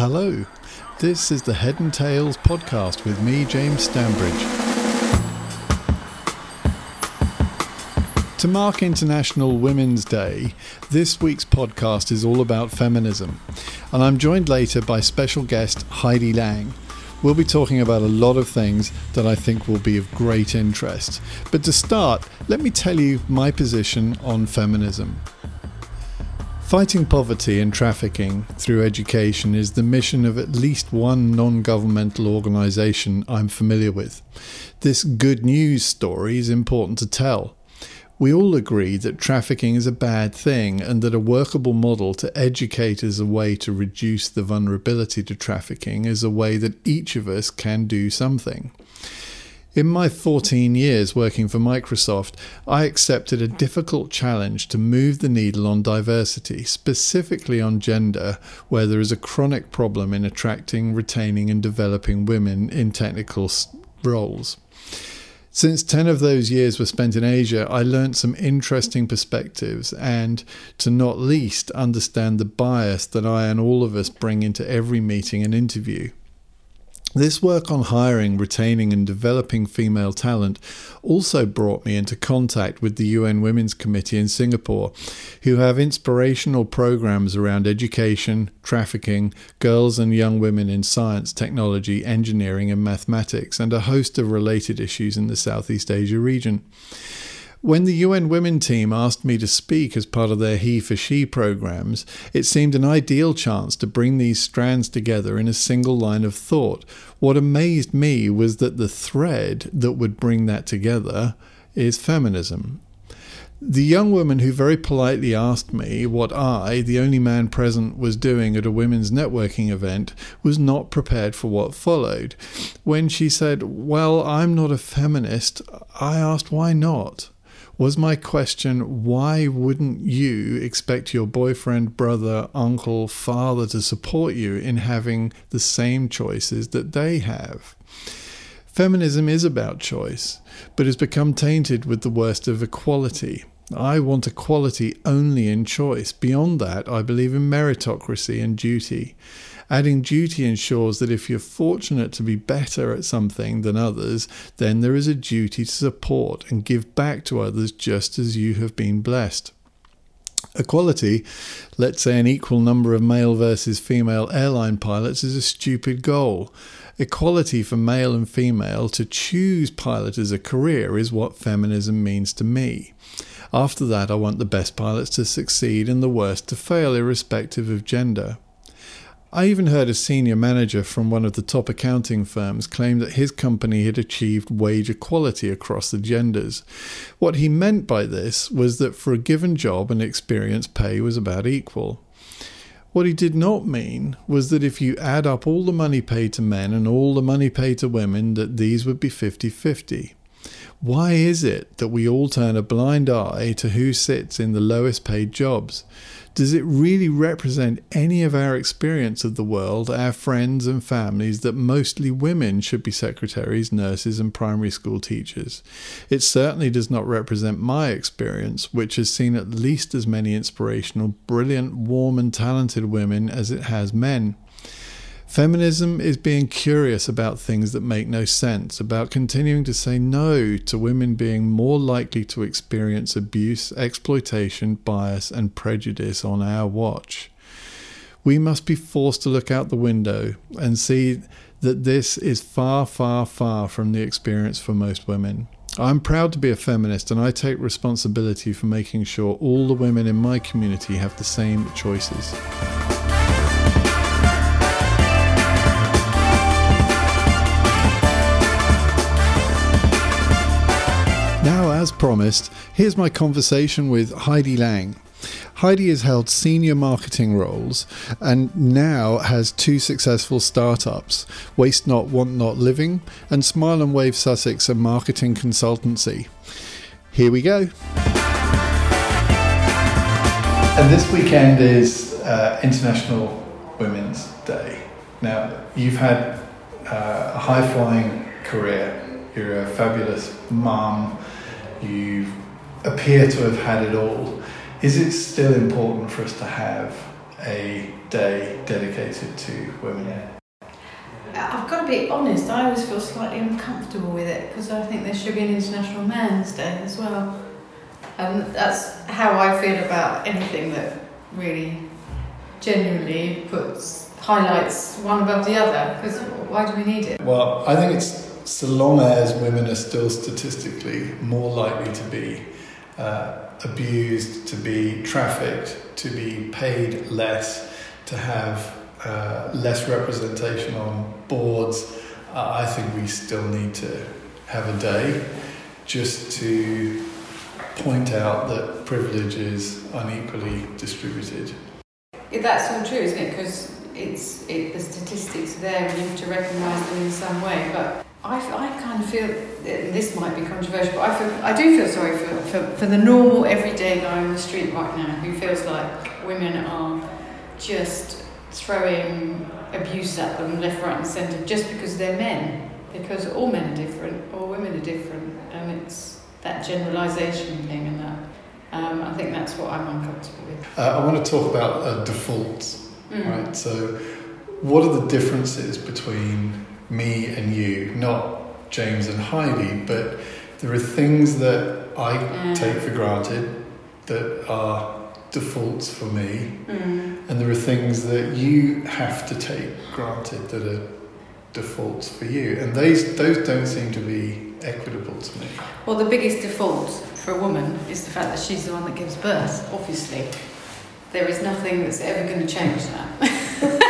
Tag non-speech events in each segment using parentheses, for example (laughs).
Hello, this is the Head and Tales podcast with me, James Stanbridge. To mark International Women's Day, this week's podcast is all about feminism, and I'm joined later by special guest Heidi Lang. We'll be talking about a lot of things that I think will be of great interest. But to start, let me tell you my position on feminism. Fighting poverty and trafficking through education is the mission of at least one non governmental organisation I'm familiar with. This good news story is important to tell. We all agree that trafficking is a bad thing and that a workable model to educate as a way to reduce the vulnerability to trafficking is a way that each of us can do something. In my 14 years working for Microsoft, I accepted a difficult challenge to move the needle on diversity, specifically on gender, where there is a chronic problem in attracting, retaining, and developing women in technical roles. Since 10 of those years were spent in Asia, I learned some interesting perspectives and, to not least, understand the bias that I and all of us bring into every meeting and interview. This work on hiring, retaining, and developing female talent also brought me into contact with the UN Women's Committee in Singapore, who have inspirational programs around education, trafficking, girls and young women in science, technology, engineering, and mathematics, and a host of related issues in the Southeast Asia region. When the UN Women team asked me to speak as part of their He for She programs, it seemed an ideal chance to bring these strands together in a single line of thought. What amazed me was that the thread that would bring that together is feminism. The young woman who very politely asked me what I, the only man present, was doing at a women's networking event was not prepared for what followed. When she said, Well, I'm not a feminist, I asked why not was my question why wouldn't you expect your boyfriend, brother, uncle, father to support you in having the same choices that they have? Feminism is about choice, but has become tainted with the worst of equality. I want equality only in choice. Beyond that, I believe in meritocracy and duty. Adding duty ensures that if you're fortunate to be better at something than others, then there is a duty to support and give back to others just as you have been blessed. Equality, let's say an equal number of male versus female airline pilots, is a stupid goal. Equality for male and female to choose pilot as a career is what feminism means to me. After that, I want the best pilots to succeed and the worst to fail, irrespective of gender. I even heard a senior manager from one of the top accounting firms claim that his company had achieved wage equality across the genders. What he meant by this was that for a given job and experience, pay was about equal. What he did not mean was that if you add up all the money paid to men and all the money paid to women, that these would be 50 50. Why is it that we all turn a blind eye to who sits in the lowest paid jobs? Does it really represent any of our experience of the world, our friends and families, that mostly women should be secretaries, nurses, and primary school teachers? It certainly does not represent my experience, which has seen at least as many inspirational, brilliant, warm, and talented women as it has men. Feminism is being curious about things that make no sense, about continuing to say no to women being more likely to experience abuse, exploitation, bias, and prejudice on our watch. We must be forced to look out the window and see that this is far, far, far from the experience for most women. I'm proud to be a feminist and I take responsibility for making sure all the women in my community have the same choices. As promised, here's my conversation with Heidi Lang. Heidi has held senior marketing roles and now has two successful startups Waste Not, Want Not Living and Smile and Wave Sussex, a marketing consultancy. Here we go. And this weekend is uh, International Women's Day. Now, you've had uh, a high flying career, you're a fabulous mom you appear to have had it all. Is it still important for us to have a day dedicated to women? I've got to be honest, I always feel slightly uncomfortable with it because I think there should be an International Men's Day as well. And that's how I feel about anything that really genuinely puts highlights one above the other because why do we need it? Well, I think it's so long as women are still statistically more likely to be uh, abused, to be trafficked, to be paid less, to have uh, less representation on boards, uh, I think we still need to have a day just to point out that privilege is unequally distributed. Yeah, that's all true, isn't it? Because it's it, the statistics are there and you have to recognise them in some way. But I, I kind of feel this might be controversial, but I feel I do feel sorry for, for, for the normal everyday guy on the street right now who feels like women are just throwing abuse at them left, right, and centre just because they're men. Because all men are different, all women are different, and it's that generalisation thing and that. Um, I think that's what I'm uncomfortable with. Uh, I want to talk about uh, defaults, Mm. right? So, what are the differences between me and you? Not James and Heidi, but there are things that I Yeah. take for granted that are defaults for me, Mm. and there are things that you have to take granted that are defaults for you, and those those don't seem to be equitable to me. Well, the biggest default for a woman is the fact that she's the one that gives birth, obviously. There is nothing that's ever going to change that. (laughs)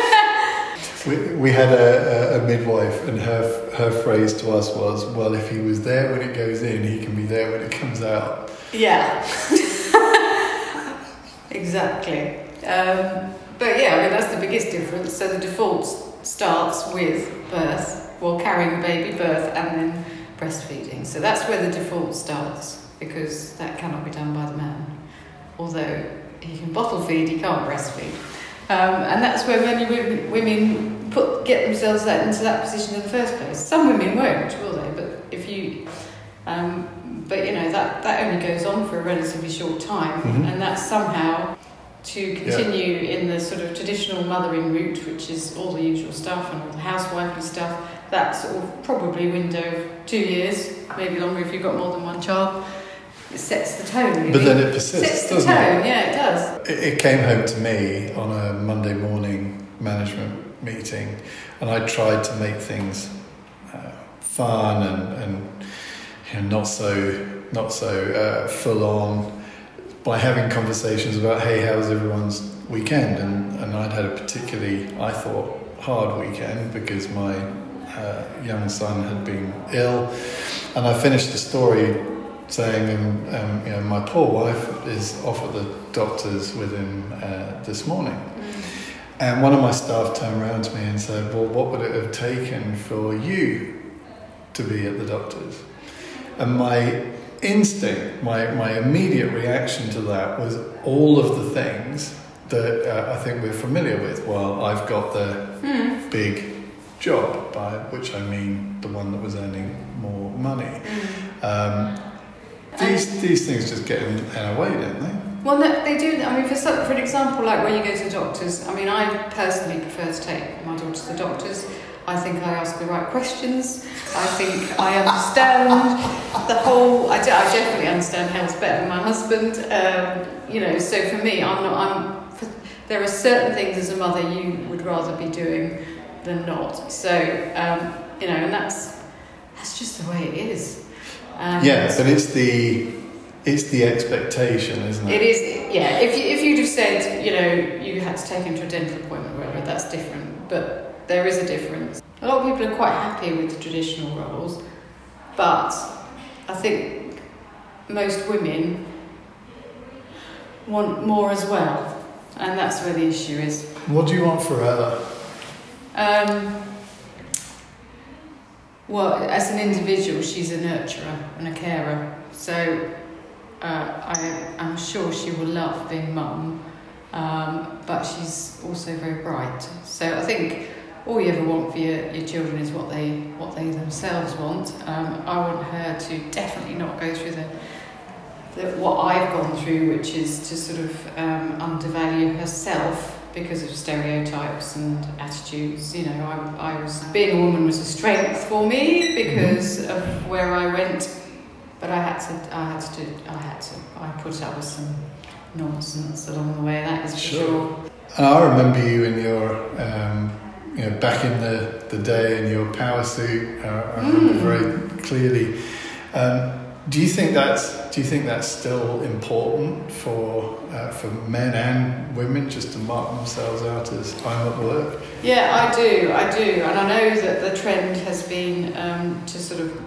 We, we had a, a, a midwife, and her her phrase to us was, "Well, if he was there when it goes in, he can be there when it comes out." yeah. (laughs) exactly. Um, but yeah, I mean, that's the biggest difference. So the default starts with birth, well, carrying the baby, birth, and then breastfeeding. So that's where the default starts because that cannot be done by the man. Although he can bottle feed, he can't breastfeed. Um, and that's where many women, women put get themselves that, into that position in the first place. Some women won't, will they? But if you, um, but you know that that only goes on for a relatively short time, Mhm. and that's somehow to continue in the sort of traditional mothering route, which is all the usual stuff and all the housewifely stuff. That sort of probably window of two years, maybe longer if you've got more than one child. It sets the tone. Really. But then it persists, sets the doesn't it? tone. Yeah, it does. It, it came home to me on a Monday morning management meeting, and I tried to make things uh, fun and, and you know, not so not so uh, full on by having conversations about hey, how was everyone's weekend? And and I'd had a particularly I thought hard weekend because my uh, young son had been ill, and I finished the story saying, um, um, you know, my poor wife is off at the doctor's with him uh, this morning. And one of my staff turned around to me and said, Well, what would it have taken for you to be at the doctor's? And my instinct, my, my immediate reaction to that was all of the things that uh, I think we're familiar with. Well, I've got the Hmm. big job, by which I mean the one that was earning more money. Um, these, these things just get in, our way, don't they? Well, no, they do. I mean, for some, for an example, like when you go to the doctors. I mean, I personally prefer to take my daughter to the doctors. I think I ask the right questions. I think I understand the whole. I, do, I definitely understand health better than my husband. Um, you know, so for me, I'm not. I'm. For, there are certain things as a mother you would rather be doing than not. So um, you know, and that's that's just the way it is. Um, Yeah, but it's the it's the expectation, isn't It it? is, yeah. If you, if you'd have said, you know, you had to take him to a dental appointment, or whatever, that's different. But there is a difference. A lot of people are quite happy with the traditional roles, but I think most women want more as well, and that's where the issue is. What do you want for Ella? Um, well, as an individual, she's a nurturer and a carer. So uh, I, I'm sure she will love being mum, um, but she's also very bright. So I think all you ever want for your, your children is what they what they themselves want. Um, I want her to definitely not go through the, the what I've gone through, which is to sort of um, undervalue herself because of stereotypes and attitudes. You know, I, I was being a woman was a strength for me because of where I went, but I had to, I had to, I had to, I put up with some nonsense along the way. That is for Sure. sure. And I remember you in your, um, you know, back in the, the day in your power suit. Uh, I remember Mm. very clearly. Um, do you think that's do you think that's still important for uh, for men and women just to mark themselves out as I'm at work? Yeah, I do, I do, and I know that the trend has been um, to sort of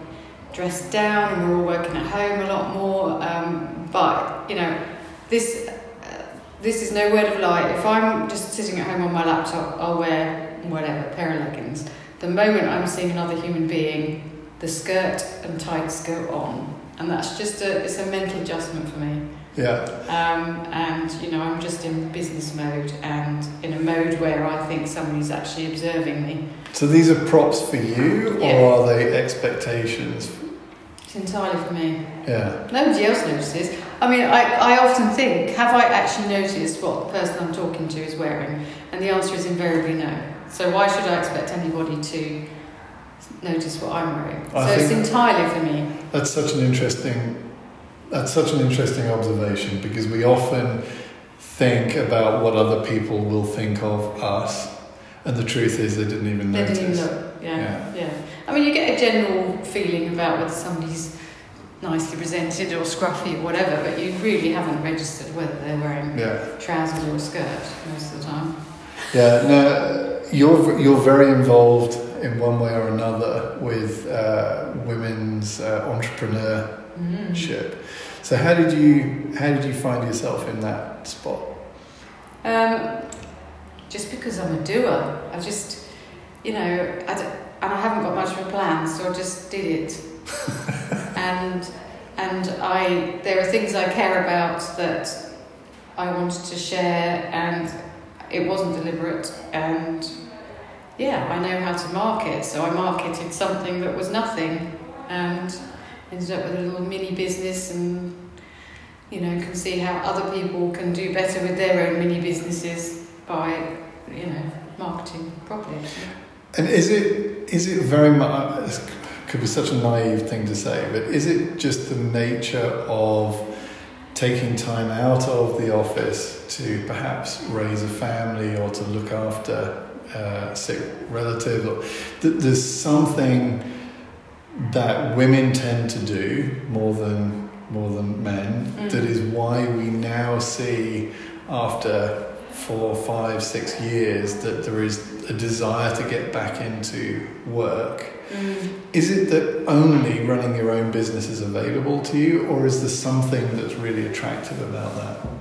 dress down, and we're all working at home a lot more. Um, but you know, this uh, this is no word of lie. If I'm just sitting at home on my laptop, I'll wear whatever pair of leggings. The moment I'm seeing another human being, the skirt and tights go on, and that's just a it's a mental adjustment for me. Yeah, Um, and you know, I'm just in business mode and in a mode where I think somebody's actually observing me. So these are props for you, Yeah. or are they expectations? It's entirely for me. Yeah, Nobody else notices. I mean, I, I often think, have I actually noticed what the person I'm talking to is wearing? And the answer is invariably no. So why should I expect anybody to notice what I'm wearing? I so it's entirely for me. That's such an interesting that's such an interesting observation because we often think about what other people will think of us, and the truth is they didn't even They notice. didn't even look. Yeah, yeah, I mean, you get a general feeling about whether somebody's nicely presented or scruffy or whatever, but you really haven't registered whether they're wearing Yeah, trousers or a skirt most of the time. yeah. No, you're you're very involved in one way or another with uh, women's uh, entrepreneurship. Mm. So how did you how did you find yourself in that spot? Um, just because I'm a doer, I just, you know, I d- and I haven't got much of a plan, so I just did it. (laughs) and and I there are things I care about that I wanted to share, and it wasn't deliberate. And yeah, I know how to market, so I marketed something that was nothing, and ended up with a little mini business and you know, can see how other people can do better with their own mini businesses by, you know, marketing properly. And is it is it very much uh, this could be such a naive thing to say, but is it just the nature of taking time out of the office to perhaps raise a family or to look after uh, sick relatives? Or th- there's something that women tend to do more than more than men. Mm. That is why we now see after four, five, six years that there is a desire to get back into work. Mm. Is it that only running your own business is available to you, or is there something that's really attractive about that?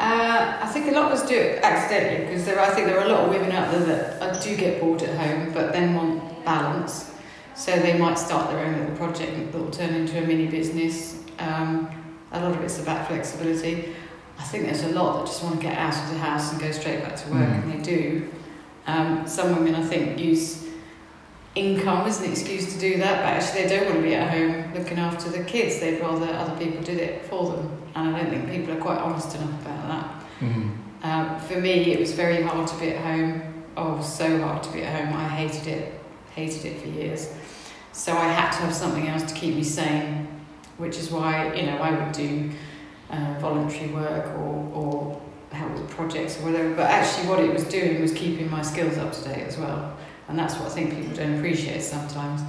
Uh, I think a lot of us do it accidentally because there, I think there are a lot of women out there that uh, do get bored at home but then want balance. So they might start their own little project that will turn into a mini business. Um, a lot of it's about flexibility. I think there's a lot that just want to get out of the house and go straight back to work, Mm. and they do. Um, some women, I think, use income as an excuse to do that, but actually they don't want to be at home looking after the kids. They'd rather other people did it for them, and I don't think people are quite honest enough about that. Mm. Um, for me, it was very hard to be at home. Oh, it was so hard to be at home. I hated it, hated it for years. So I had to have something else to keep me sane, which is why you know I would do uh, voluntary work or, or help with projects or whatever. But actually, what it was doing was keeping my skills up to date as well. And that's what I think people don't appreciate sometimes.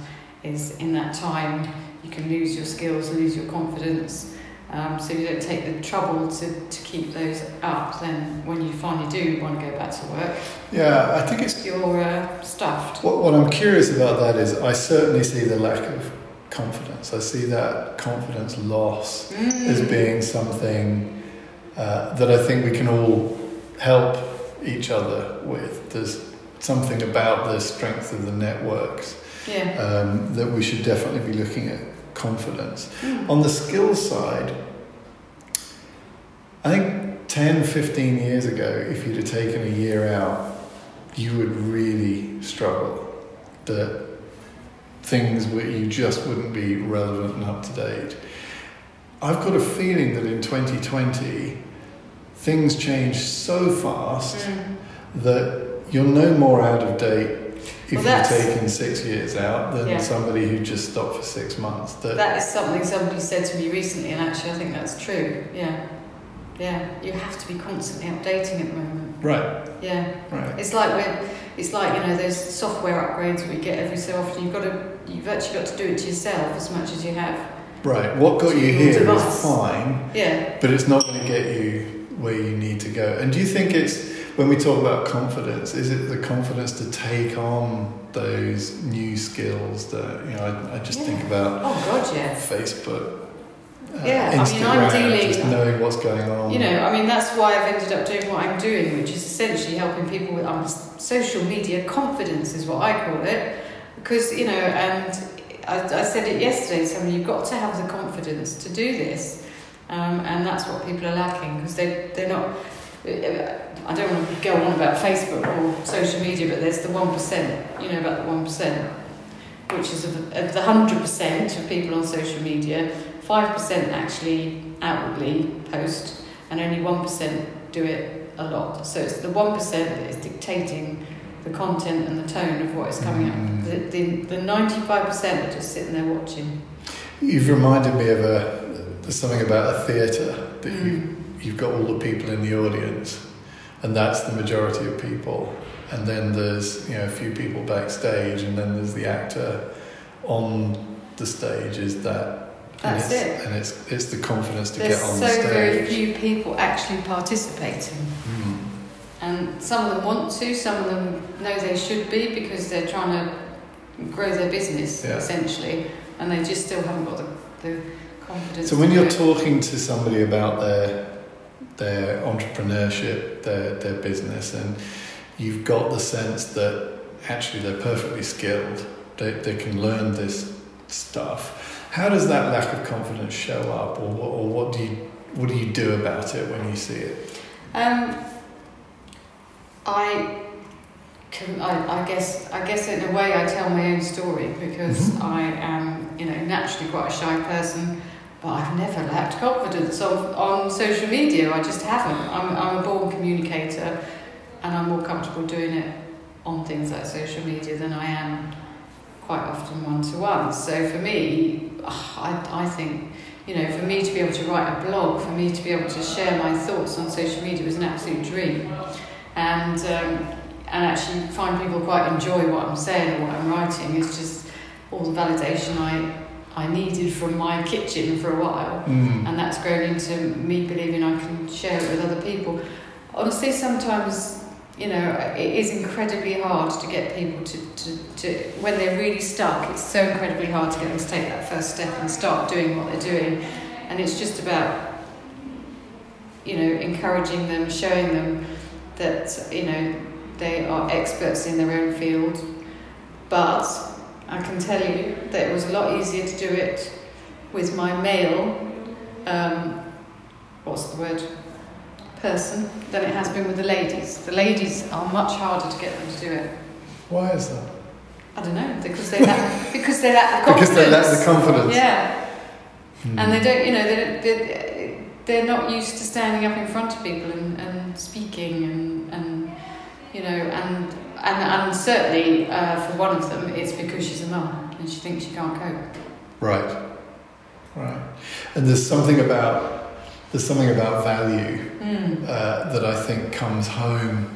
Is in that time you can lose your skills, lose your confidence. Um, so you don't take the trouble to, to keep those up. Then when you finally do want to go back to work, Yeah, I think it's you're uh, stuffed. What, what I'm curious about that is I certainly see the lack of confidence. I see that confidence loss as Mm. being something uh, that I think we can all help each other with. There's something about the strength of the networks Yeah. um, that we should definitely be looking at confidence. Mm. On the skills side, I think 10, 15 years ago, if you'd have taken a year out, you would really struggle. That things where you just wouldn't be relevant and up to date. I've got a feeling that in 2020, things change so fast. Mm. that you're no more out of date if Well, you've taken six years out than Yeah. somebody who just stopped for six months. That, That is something somebody said to me recently, and actually, I think that's true. Yeah, yeah. You have to be constantly updating at the moment. right, Yeah, right. it's like we're, it's like you know those software upgrades we get every so often. You've got to, you've actually got to do it to yourself as much as you have. Right. What got you here is device. fine, Yeah, but it's not going to get you where you need to go. And do you think it's when we talk about confidence, is it the confidence to take on those new skills that you know? I, I just think about Oh God, yeah. Facebook. Uh, Yeah, I mean, Instagram, I'm dealing- just knowing what's going on. You know, I mean, that's why I've ended up doing what I'm doing, which is essentially helping people with um, social media confidence, is what I call it. Because, you know, and I, I said it yesterday, so you've got to have the confidence to do this. Um, and that's what people are lacking because they, they're not. I don't want to go on about Facebook or social media, but there's the 1%, you know, about the 1%, which is of, of the 100% of people on social media, 5% actually outwardly post, and only 1% do it a lot. So it's the 1% that is dictating the content and the tone of what is coming Mm. out. The, the, the 95% are just sitting there watching. You've reminded me of a there's something about a theatre that you Mm. you've got all the people in the audience, and that's the majority of people. And then there's you know a few people backstage, and then there's the actor on the stage. Is that and That's it's, it. And it's it's the confidence to There's get on so the stage. There's so very few people actually participating. Mm. And some of them want to, some of them know they should be because they're trying to grow their business Yeah. essentially, and they just still haven't got the, the confidence. So when you're it. talking to somebody about their their entrepreneurship, their their business, and you've got the sense that actually they're perfectly skilled, they they can learn this stuff. How does that lack of confidence show up, or what, or what do you what do you do about it when you see it? Um, I, can, I, I guess, I guess in a way I tell my own story because Mhm. I am, you know, naturally quite a shy person, but I've never lacked confidence on, on social media. I just haven't. I'm, I'm a born communicator, and I'm more comfortable doing it on things like social media than I am quite often one to one. So for me, I, I think you know, for me to be able to write a blog, for me to be able to share my thoughts on social media was an absolute dream. And, um, and actually find people quite enjoy what I'm saying or what I'm writing is just all the validation I, I needed from my kitchen for a while. Mm. And that's grown into me believing I can share it with other people. Honestly, sometimes, you know, it is incredibly hard to get people to, to, to, when they're really stuck, it's so incredibly hard to get them to take that first step and start doing what they're doing. And it's just about, you know, encouraging them, showing them that, you know, they are experts in their own field. But I can tell you that it was a lot easier to do it with my male, um, what's the word, person than it has been with the ladies. The ladies are much harder to get them to do it. Why is that? I don't know because they lack (laughs) because they lack the confidence. Because they lack the confidence. Yeah, Mm. and they don't. You know, they don't, they they're not used to standing up in front of people and, and speaking and and you know and and and certainly uh, for one of them, it's because she's a mum and she thinks she can't cope. Right, right. And there's something about there's something about value Mm. uh, that I think comes home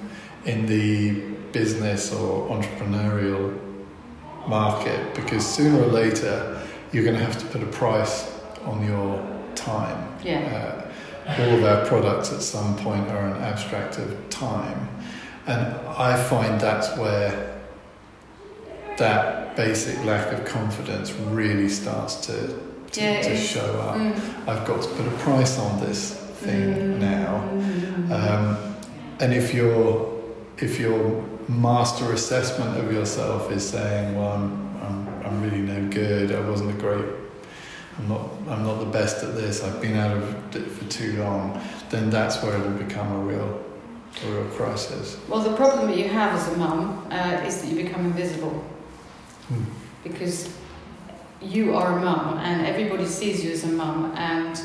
in the business or entrepreneurial market because sooner or later you're going to have to put a price on your time. Yeah. Uh, all of our products at some point are an abstract of time, and I find that's where that basic lack of confidence really starts to to, Yeah, to show up. Mm. I've got to put a price on this thing Mm. now. Mm. Um, and if your if your master assessment of yourself is saying, "Well, I'm, I'm, I'm really no good. I wasn't a great. I'm not. I'm not the best at this. I've been out of it for too long," then that's where it'll become a real, a crisis. Well, the problem that you have as a mum uh, is that you become invisible Hmm. because you are a mum and everybody sees you as a mum. And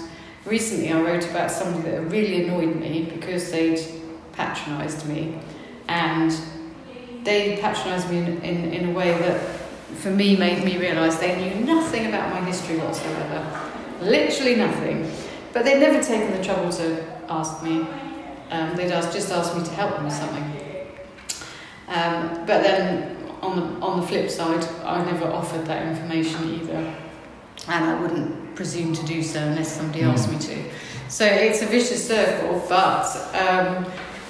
recently I wrote about somebody that really annoyed me because they'd patronised me and they patronised me in, in, in a way that, for me, made me realise they knew nothing about my history whatsoever. Literally nothing. But they'd never taken the trouble to ask me. Um, they'd ask, just asked me to help them with something. Um, but then on the, on the flip side, I never offered that information either. And I wouldn't presume to do so unless somebody Mm. asked me to. So it's a vicious circle, but um,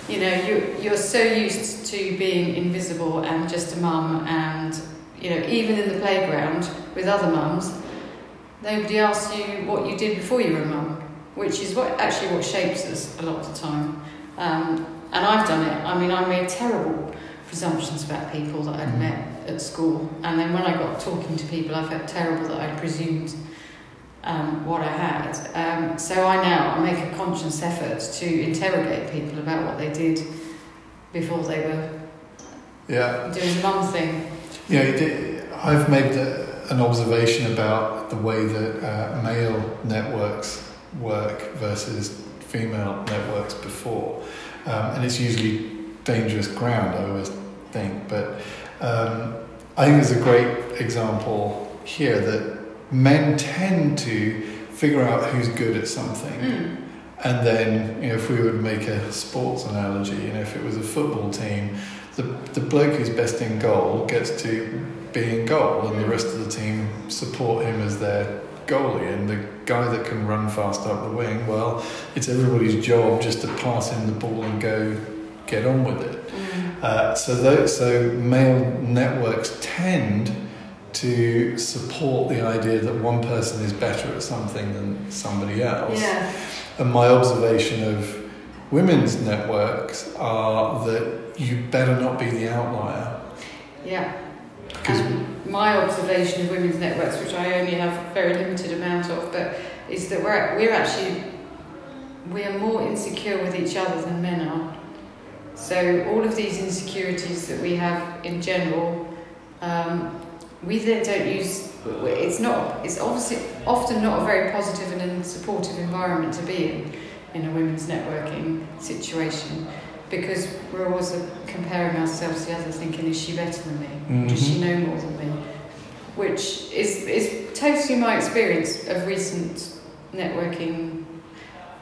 you know, you, you're so used to being invisible and just a mum, and you know, even in the playground with other mums, nobody asks you what you did before you were a mum, which is what actually what shapes us a lot of the time. Um, and I've done it. I mean, I made terrible presumptions about people that I'd Mm. met at school, and then when I got talking to people, I felt terrible that I'd presumed um, what I had. Um, so I now I make a conscious effort to interrogate people about what they did before they were Yeah. doing the mum thing. Yeah, did- I've made the, an observation about the way that uh, male networks work versus female networks before, um, and it's usually dangerous ground. I always think, but um, I think there's a great example here that men tend to figure out who's good at something. Mm. And then, you know, if we would make a sports analogy, you know, if it was a football team, the, the bloke who's best in goal gets to be in goal, and the rest of the team support him as their goalie. And the guy that can run fast up the wing, well, it's everybody's job just to pass him the ball and go get on with it. Mm. Uh, so, those, so male networks tend to support the idea that one person is better at something than somebody else. Yeah. And my observation of women's networks are that you better not be the outlier. Yeah. Because And my observation of women's networks, which I only have a very limited amount of, but is that we're we're actually we are more insecure with each other than men are. So all of these insecurities that we have in general, um, we then don't use. It's not. It's obviously often not a very positive and supportive environment to be in in a women's networking situation because we're always comparing ourselves to the other, thinking, "Is she better than me? Does she know more than me?" Which is is totally my experience of recent networking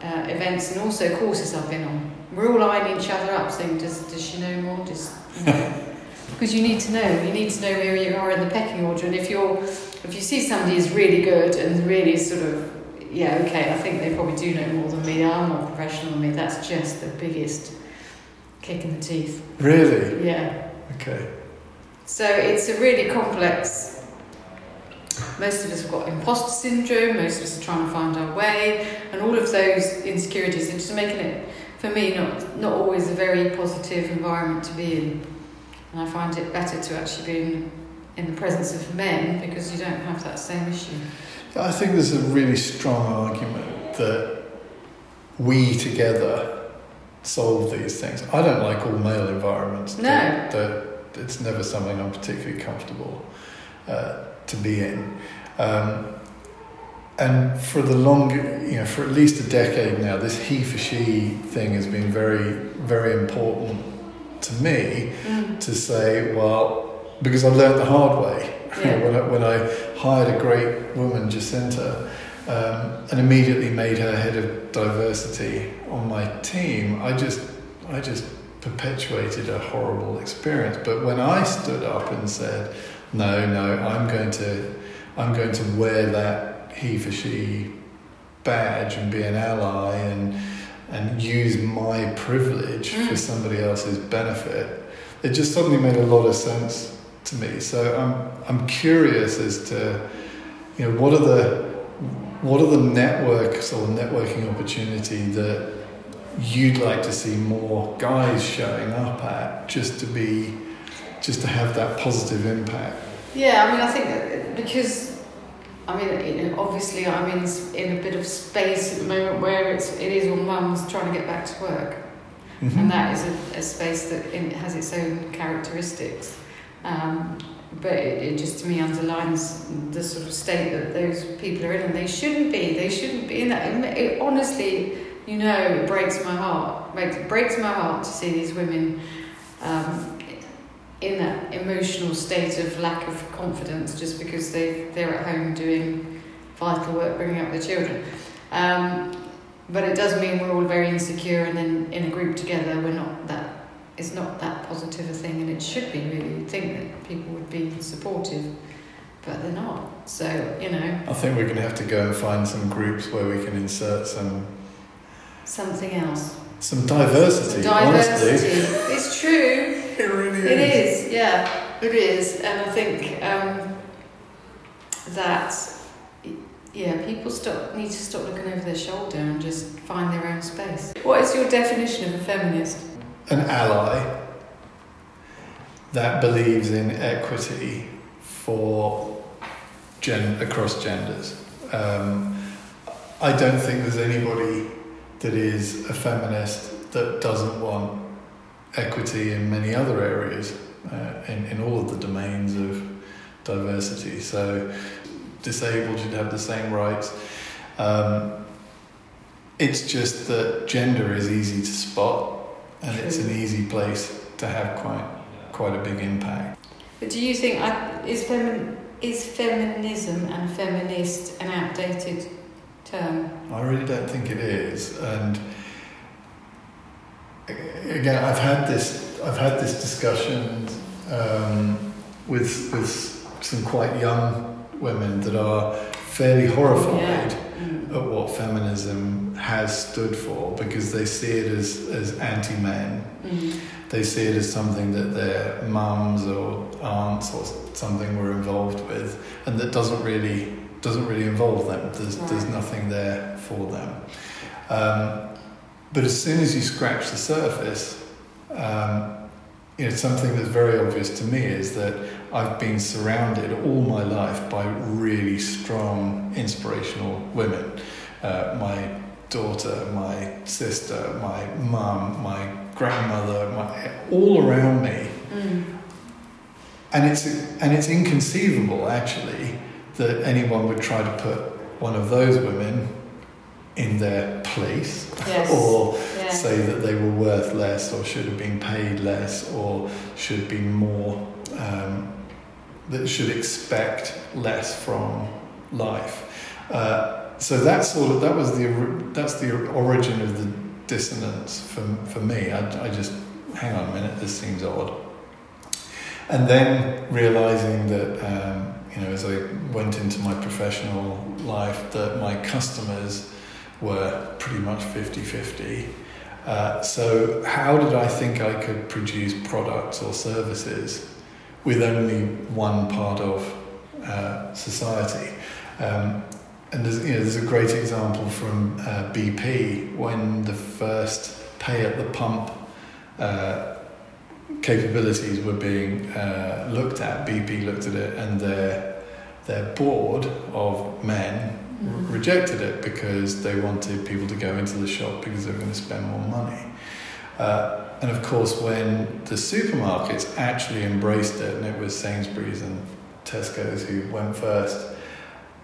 uh, events and also courses I've been on. We're all eyeing each other up, saying, "Does does she know more?" Does you know? (laughs) because you need to know. You need to know where you are in the pecking order, and if you're if you see somebody is really good and really sort of yeah, okay, I think they probably do know more than me. They are more professional than me. That's just the biggest kick in the teeth. really? Yeah. Okay. So it's a really complex. Most of us have got imposter syndrome. Most of us are trying to find our way, and all of those insecurities are just making it, for me, not not always a very positive environment to be in. And I find it better to actually be in, in the presence of men because you don't have that same issue. I think there's a really strong argument that we together solve these things. I don't like all male environments. No. That, that it's never something I'm particularly comfortable uh, to be in. Um, and for the long, you know, for at least a decade now, this he for she thing has been very, very important to me Mm. to say, well, because I learned the hard way. (laughs) Yeah. when, I, when I hired a great woman, Jacinta, um, and immediately made her head of diversity on my team, I just, I just perpetuated a horrible experience. But when I stood up and said, no, no, I'm going to, I'm going to wear that he for she badge and be an ally and and use my privilege for Mm. somebody else's benefit, it just suddenly made a lot of sense to me. So I'm I'm curious as to you know what are the what are the networks or networking opportunity that you'd like to see more guys showing up at just to be just to have that positive impact. Yeah, I mean, I think because I mean, you know, obviously, I'm in in a bit of space at the moment where it's it is all mums trying to get back to work, and that is a, a space that in, has its own characteristics. Um, but it, it just to me underlines the sort of state that those people are in, and they shouldn't be. They shouldn't be in that. It, honestly, you know, it breaks my heart. It breaks my heart to see these women um, in that emotional state of lack of confidence just because they they're at home doing vital work bringing up their children. Um, but it does mean we're all very insecure, and then in a group together, we're not that. It's not that positive a thing, and it should be really. You'd think that people would be supportive, but they're not. So you know. I think we're going to have to go and find some groups where we can insert some something else. Some diversity. Diversity. Honestly. It's true. (laughs) It really is. It is. Yeah, it is, and I think um, that yeah, people stop need to stop looking over their shoulder and just find their own space. What is your definition of a feminist? An ally that believes in equity for gen- across genders. Um, I don't think there's anybody that is a feminist that doesn't want equity in many other areas, uh, in, in all of the domains of diversity. So disabled should have the same rights. Um, it's just that gender is easy to spot, and True. it's an easy place to have quite quite a big impact. But do you think is femin is feminism and feminist an outdated term? I really don't think it is, and again, I've had this I've had this discussion um, with with some quite young women that are fairly horrified yeah. mm. at what feminism has stood for because they see it as, as anti men. Mm. They see it as something that their mums or aunts or something were involved with, and that doesn't really doesn't really involve them. There's right. there's nothing there for them. Um, but as soon as you scratch the surface, um, you know, something that's very obvious to me is that I've been surrounded all my life by really strong, inspirational women. Uh, my daughter, my sister, my mum, my grandmother, my, all around me. Mm. And it's and it's inconceivable actually that anyone would try to put one of those women in their place yes. (laughs) or yeah. say that they were worth less or should have been paid less or should be more um, that should expect less from life uh, so that's sort of that was the that's the origin of the dissonance for, for me I, I just hang on a minute this seems odd and then realizing that um, you know as I went into my professional life that my customers were pretty much 50 50. Uh, so, how did I think I could produce products or services with only one part of uh, society? Um, and there's, you know, there's a great example from uh, BP when the first pay at the pump uh, capabilities were being uh, looked at. BP looked at it, and their their board of men mm. rejected it because they wanted people to go into the shop because they were going to spend more money. Uh, and of course, when the supermarkets actually embraced it, and it was Sainsbury's and Tesco's who went first,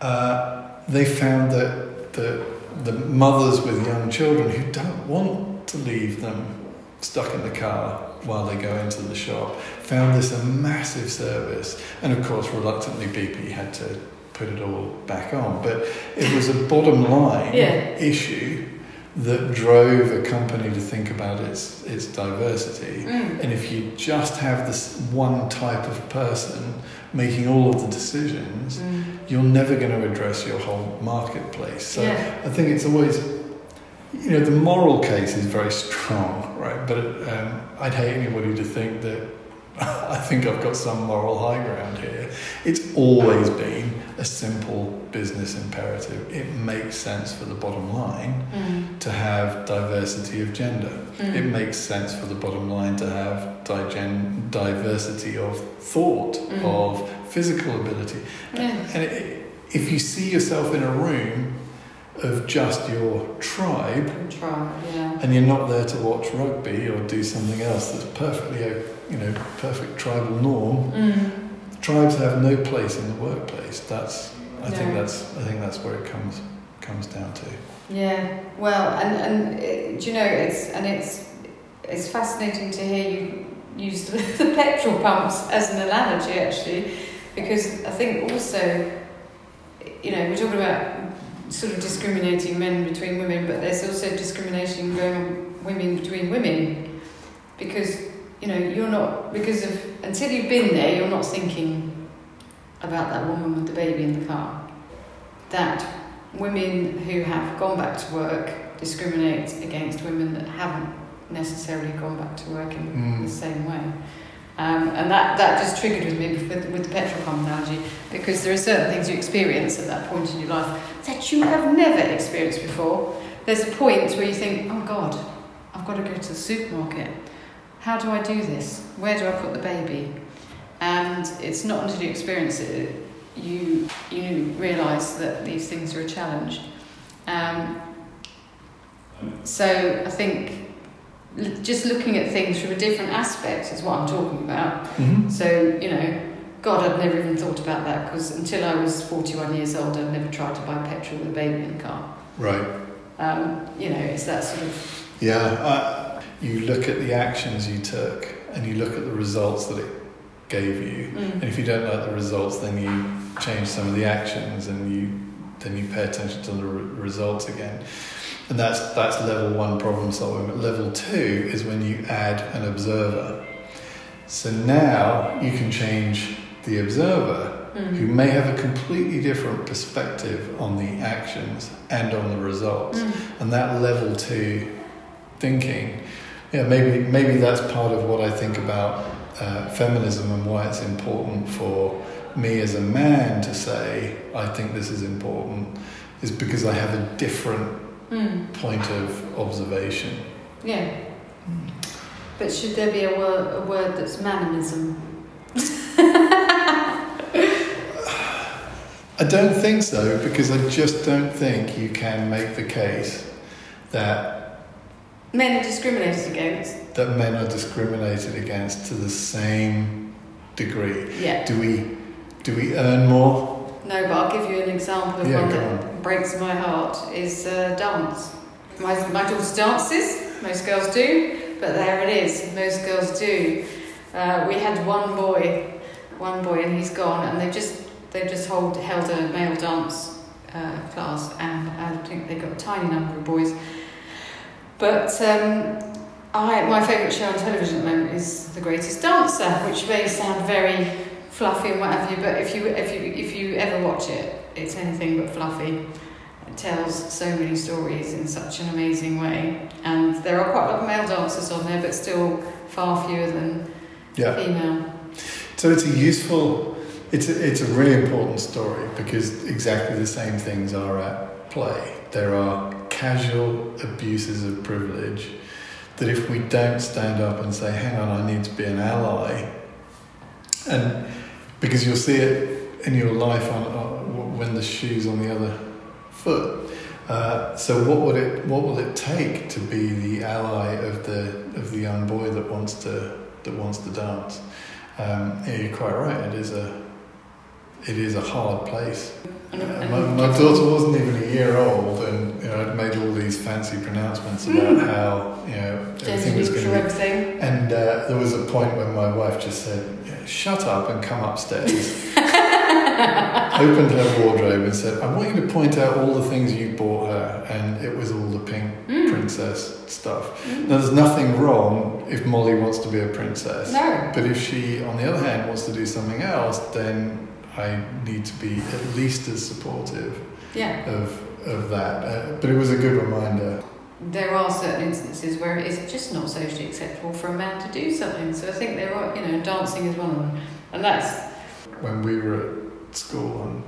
uh, they found that the, the mothers with young children who don't want to leave them stuck in the car while they go into the shop found this a massive service. And of course, reluctantly, BP had to put it all back on. But it was a bottom line yeah. issue that drove a company to think about its its diversity. Mm. And if you just have this one type of person making all of the decisions, mm. you're never going to address your whole marketplace. So yeah. I think it's always you know the moral case is very strong, right? But um, I'd hate anybody to think that (laughs) I think I've got some moral high ground here. It's always been a simple business imperative. It makes sense for the bottom line mm. to have diversity of gender. Mm. It makes sense for the bottom line to have digen- diversity of thought, mm. of physical ability. Yeah. And it, if you see yourself in a room of just your tribe, tribe yeah. and you're not there to watch rugby or do something else that's perfectly a you know perfect tribal norm. Mm. Tribes have no place in the workplace. That's I no. think that's I think that's where it comes comes down to. Yeah, well, and and it, do you know it's and it's it's fascinating to hear you use the, (laughs) the petrol pumps as an analogy actually, because I think also, you know, we're talking about sort of discriminating men between women, but there's also discrimination going on women between women, because you know you're not because of until you've been there, you're not thinking about that woman with the baby in the car. That women who have gone back to work discriminate against women that haven't necessarily gone back to work in Mm. the same way. Um, and that, that just triggered with me with, with the petrol pump analogy because there are certain things you experience at that point in your life that you have never experienced before. There's a point where you think, oh God, I've got to go to the supermarket. How do I do this? Where do I put the baby? And it's not until you experience it you you realise that these things are a challenge. Um, so I think just looking at things from a different aspect is what I'm talking about. Mhm. So, you know, God, I'd never even thought about that because until I was 41 years old, I'd never tried to buy petrol with a baby in the car. Right. Um, you know, it's that sort of. Yeah. Uh, you look at the actions you took and you look at the results that it gave you. And Mm, if you don't like the results, then you change some of the actions and you then you pay attention to the re- results again. And that's that's level one problem solving. But level two is when you add an observer. So now you can change the observer who mm, may have a completely different perspective on the actions and on the results. mm, And that level two thinking, yeah, maybe maybe that's part of what I think about uh, feminism and why it's important for me as a man to say I think this is important, is because I have a different mm. point of observation. Yeah. But should there be a word, a word that's manism? (laughs) I don't think so because I just don't think you can make the case that Men are discriminated against. that men are discriminated against to the same degree. Yeah. Do we do we earn more? No, but I'll give you an example of Yeah, one that breaks my heart is uh, dance. My, my daughter dances, most girls do, but there it is, most girls do. Uh, we had one boy, one boy, and he's gone, and they just they just hold, held a male dance uh, class, and I think they've got a tiny number of boys. But um, I, my favourite show on television at the moment is The Greatest Dancer, which may sound very fluffy and what have you, but if you if you if you ever watch it, it's anything but fluffy. It tells so many stories in such an amazing way, and there are quite a lot of male dancers on there, but still far fewer than Yeah. female. So it's a useful, it's a, it's a really important story because exactly the same things are at play. There are casual abuses of privilege that if we don't stand up and say, hang on, I need to be an ally, and because you'll see it in your life on, on when the shoe's on the other foot. Uh, so what would it what will it take to be the ally of the of the young boy that wants to that wants to dance? Um, you're quite right. It is a it is a hard place. My, my daughter wasn't even a year old, and you know, I'd made all these fancy pronouncements about how you know everything was going to be. everything. And uh, there was a point when my wife just said, "Yeah, "Shut up and come upstairs." (laughs) Opened her wardrobe and said, "I want you to point out all the things you bought her," and it was all the pink Mm. princess stuff. Mm. Now, there's nothing wrong if Molly wants to be a princess. No. But if she, on the other hand, wants to do something else, then I need to be at least as supportive Yeah. of of that. Uh, but it was a good reminder. There are certain instances where it is just not socially acceptable for a man to do something. So I think there are, you know, dancing is one of them, and that's When we were at school, um,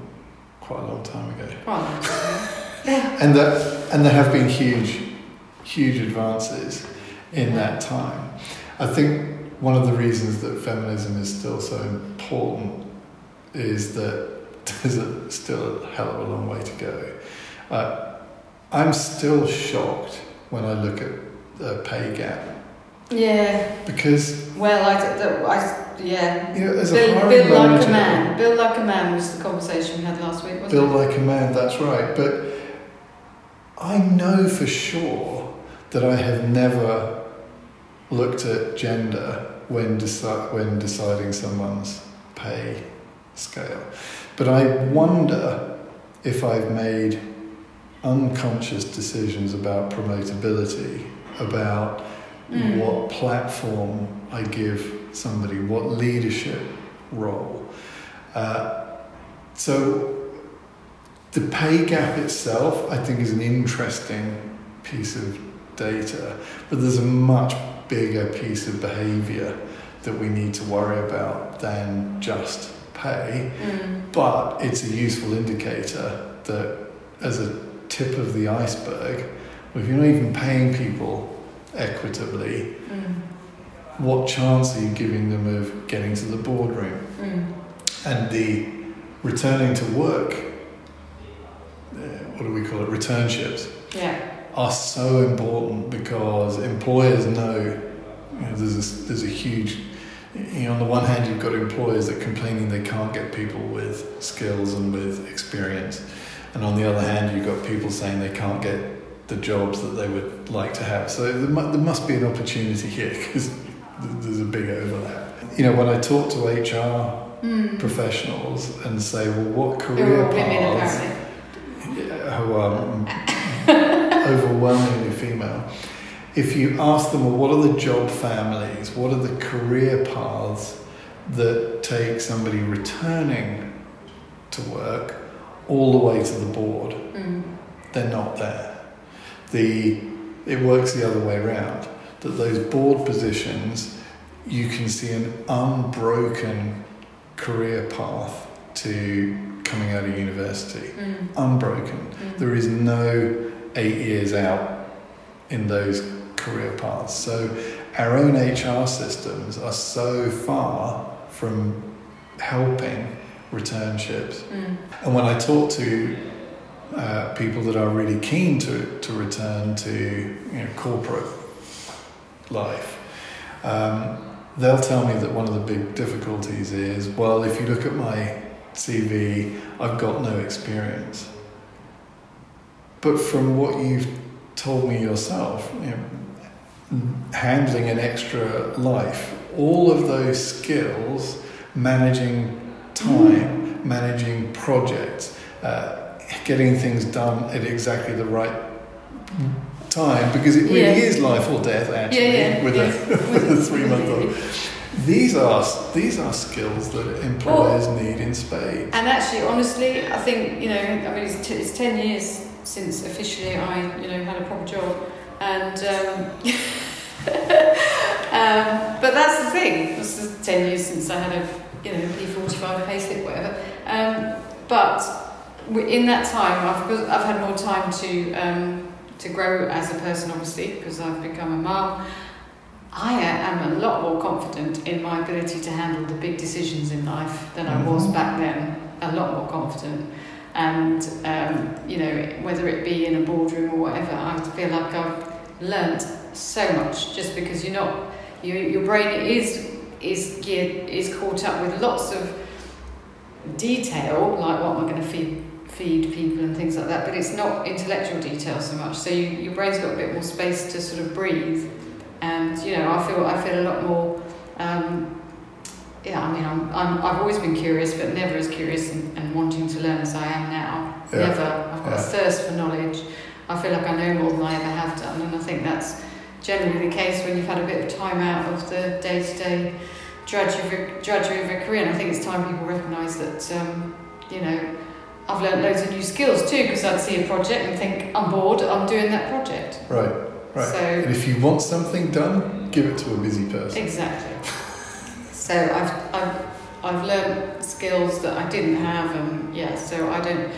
quite a long time ago, quite. yeah. (laughs) and that and there have been huge, huge advances in that time. I think one of the reasons that feminism is still so important is that (laughs) there's a, still a hell of a long way to go. Uh, I'm still shocked when I look at the pay gap Yeah. because Well, I, I yeah. you know a Bill, hiring like a man. Bill like a man was the conversation we had last week, wasn't Bill it? like a man, that's right. But I know for sure that I have never looked at gender when, deci- when deciding someone's pay scale. But I wonder if I've made unconscious decisions about promotability, about Mm. what platform I give somebody, what leadership role. Uh, so the pay gap itself, I think, is an interesting piece of data, but there's a much bigger piece of behaviour that we need to worry about than just pay. Mm. But it's a useful indicator that, as a tip of the iceberg, if you're not even paying people equitably, Mm. what chance are you giving them of getting to the boardroom? Mm. And the returning to work, uh, what do we call it, returnships, Yeah. are so important because employers know, you know there's, a, there's a huge, you know, on the one hand, you've got employers that are complaining they can't get people with skills and with experience. And on the other hand, you've got people saying they can't get the jobs that they would like to have. So there, mu- there must be an opportunity here (laughs) because there's a big overlap. You know, when I talk to HR Mm. professionals and say, well, what career women, paths who are (laughs) overwhelmingly female. If you ask them, well, what are the job families? What are the career paths that take somebody returning to work all the way to the board? Mm. They're not there. The it works the other way around. That those board positions, you can see an unbroken career path to coming out of university Mm. unbroken. Mm. There is no eight years out in those career paths. So our own HR systems are so far from helping returnships. Mm. And when I talk to uh, people that are really keen to, to return to you know, corporate life, um, they'll tell me that one of the big difficulties is well, if you look at my CV, I've got no experience. But from what you've told me yourself, you know, handling an extra life, all of those skills, managing time, managing projects, uh, getting things done at exactly the right time, because it really Yeah. is life or death actually Yeah, yeah, with, yes. a, (laughs) with a three month old. These are these are skills that employers need in spades. And actually, honestly, I think you know. I mean, it's, t- it's ten years since officially I, you know, had a proper job, and um, (laughs) um, but that's the thing. This is ten years since I had a, you know, P forty five payslip, whatever. Um, but in that time, I've I've had more time to um, to grow as a person, obviously, because I've become a mum. I am a lot more confident in my ability to handle the big decisions in life than I was Mhm. back then. A lot more confident. And, um, you know, whether it be in a boardroom or whatever, I feel like I've learnt so much just because you're not, you, your brain is, is geared, is caught up with lots of detail, like what am I going to feed, feed people and things like that, but it's not intellectual detail so much. So you, your brain's got a bit more space to sort of breathe and you know I feel I feel a lot more. Um, yeah, I mean I'm, I'm I've always been curious, but never as curious and, and wanting to learn as I am now. Yeah. Never. I've got a thirst for knowledge. I feel like I know more than I ever have done, and I think that's generally the case when you've had a bit of time out of the day-to-day drudgery, drudgery of a career. And I think it's time people recognise that um, you know I've learned loads of new skills too because I'd see a project and think I'm bored. I'm doing that project. Right, right. So And if you want something done, give it to a busy person. Exactly. So I've, I've, I've learned skills that I didn't have, and yeah, so I don't,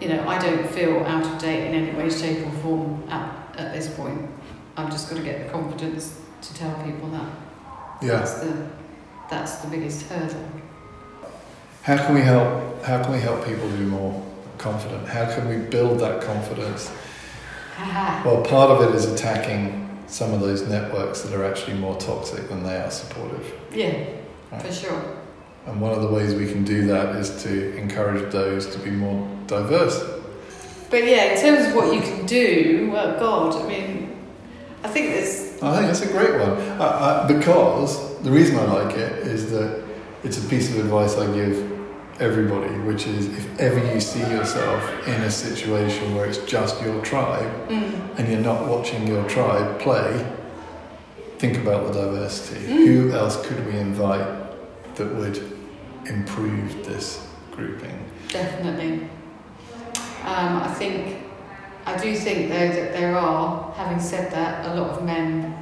you know, I don't feel out of date in any way, shape, or form at, at this point. I've just got to get the confidence to tell people that. Yeah. That's the, that's the biggest hurdle. How can we help? How can we help people be more confident? How can we build that confidence? Well, part of it is attacking some of those networks that are actually more toxic than they are supportive. yeah, Right. for sure. And one of the ways we can do that is to encourage those to be more diverse. But yeah, in terms of what you can do, well, God, I mean, I think there's I think that's a great one uh, uh, because the reason I like it is that it's a piece of advice I give everybody, which is if ever you see yourself in a situation where it's just your tribe Mm. and you're not watching your tribe play, think about the diversity. Mm. Who else could we invite that would improve this grouping? Definitely. Um, I think, I do think though that there are, having said that, a lot of men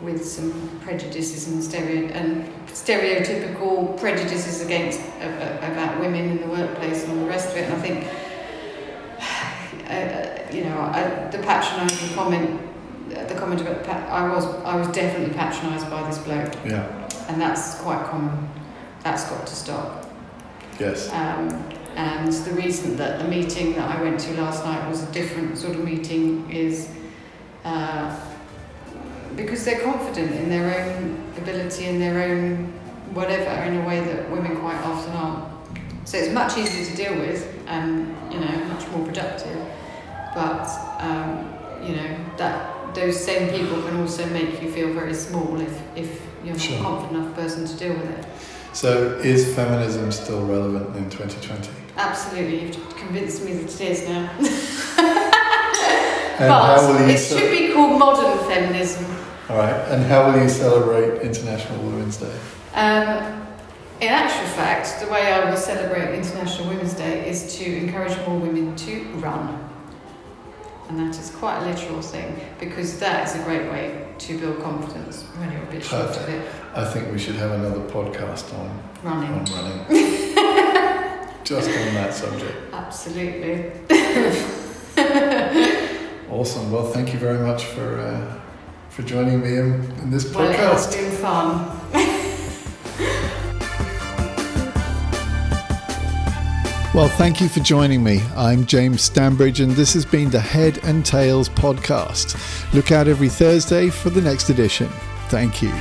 with some prejudices and, stereo- and stereotypical prejudices against uh, uh, about women in the workplace and all the rest of it. And I think, (sighs) uh, you know, I, the patronising comment, the comment about pat- I was I was definitely patronised by this bloke, Yeah, and that's quite common. That's got to stop. yes. Um, and the reason that the meeting that I went to last night was a different sort of meeting is uh, because they're confident in their own ability and their own whatever in a way that women quite often aren't. So it's much easier to deal with and you know much more productive. But um, you know that those same people can also make you feel very small if, if you're not Sure. a confident enough person to deal with it. So, is feminism still relevant in 2020? Absolutely, you've convinced me that it is now. (laughs) And how will but it should be called modern feminism. All right. And how will you celebrate International Women's Day? Um, in actual fact, the way I will celebrate International Women's Day is to encourage more women to run. And that is quite a literal thing because that is a great way to build confidence when you're a bit short of it. I think we should have another podcast on, Running. on running. (laughs) Just on that subject. Absolutely. (laughs) Awesome. Well, thank you very much for uh, for joining me in, in this Well, it has been fun. (laughs) Well, thank you for joining me. I'm James Stanbridge, and this has been the Head and Tales podcast. Look out every Thursday for the next edition. Thank you.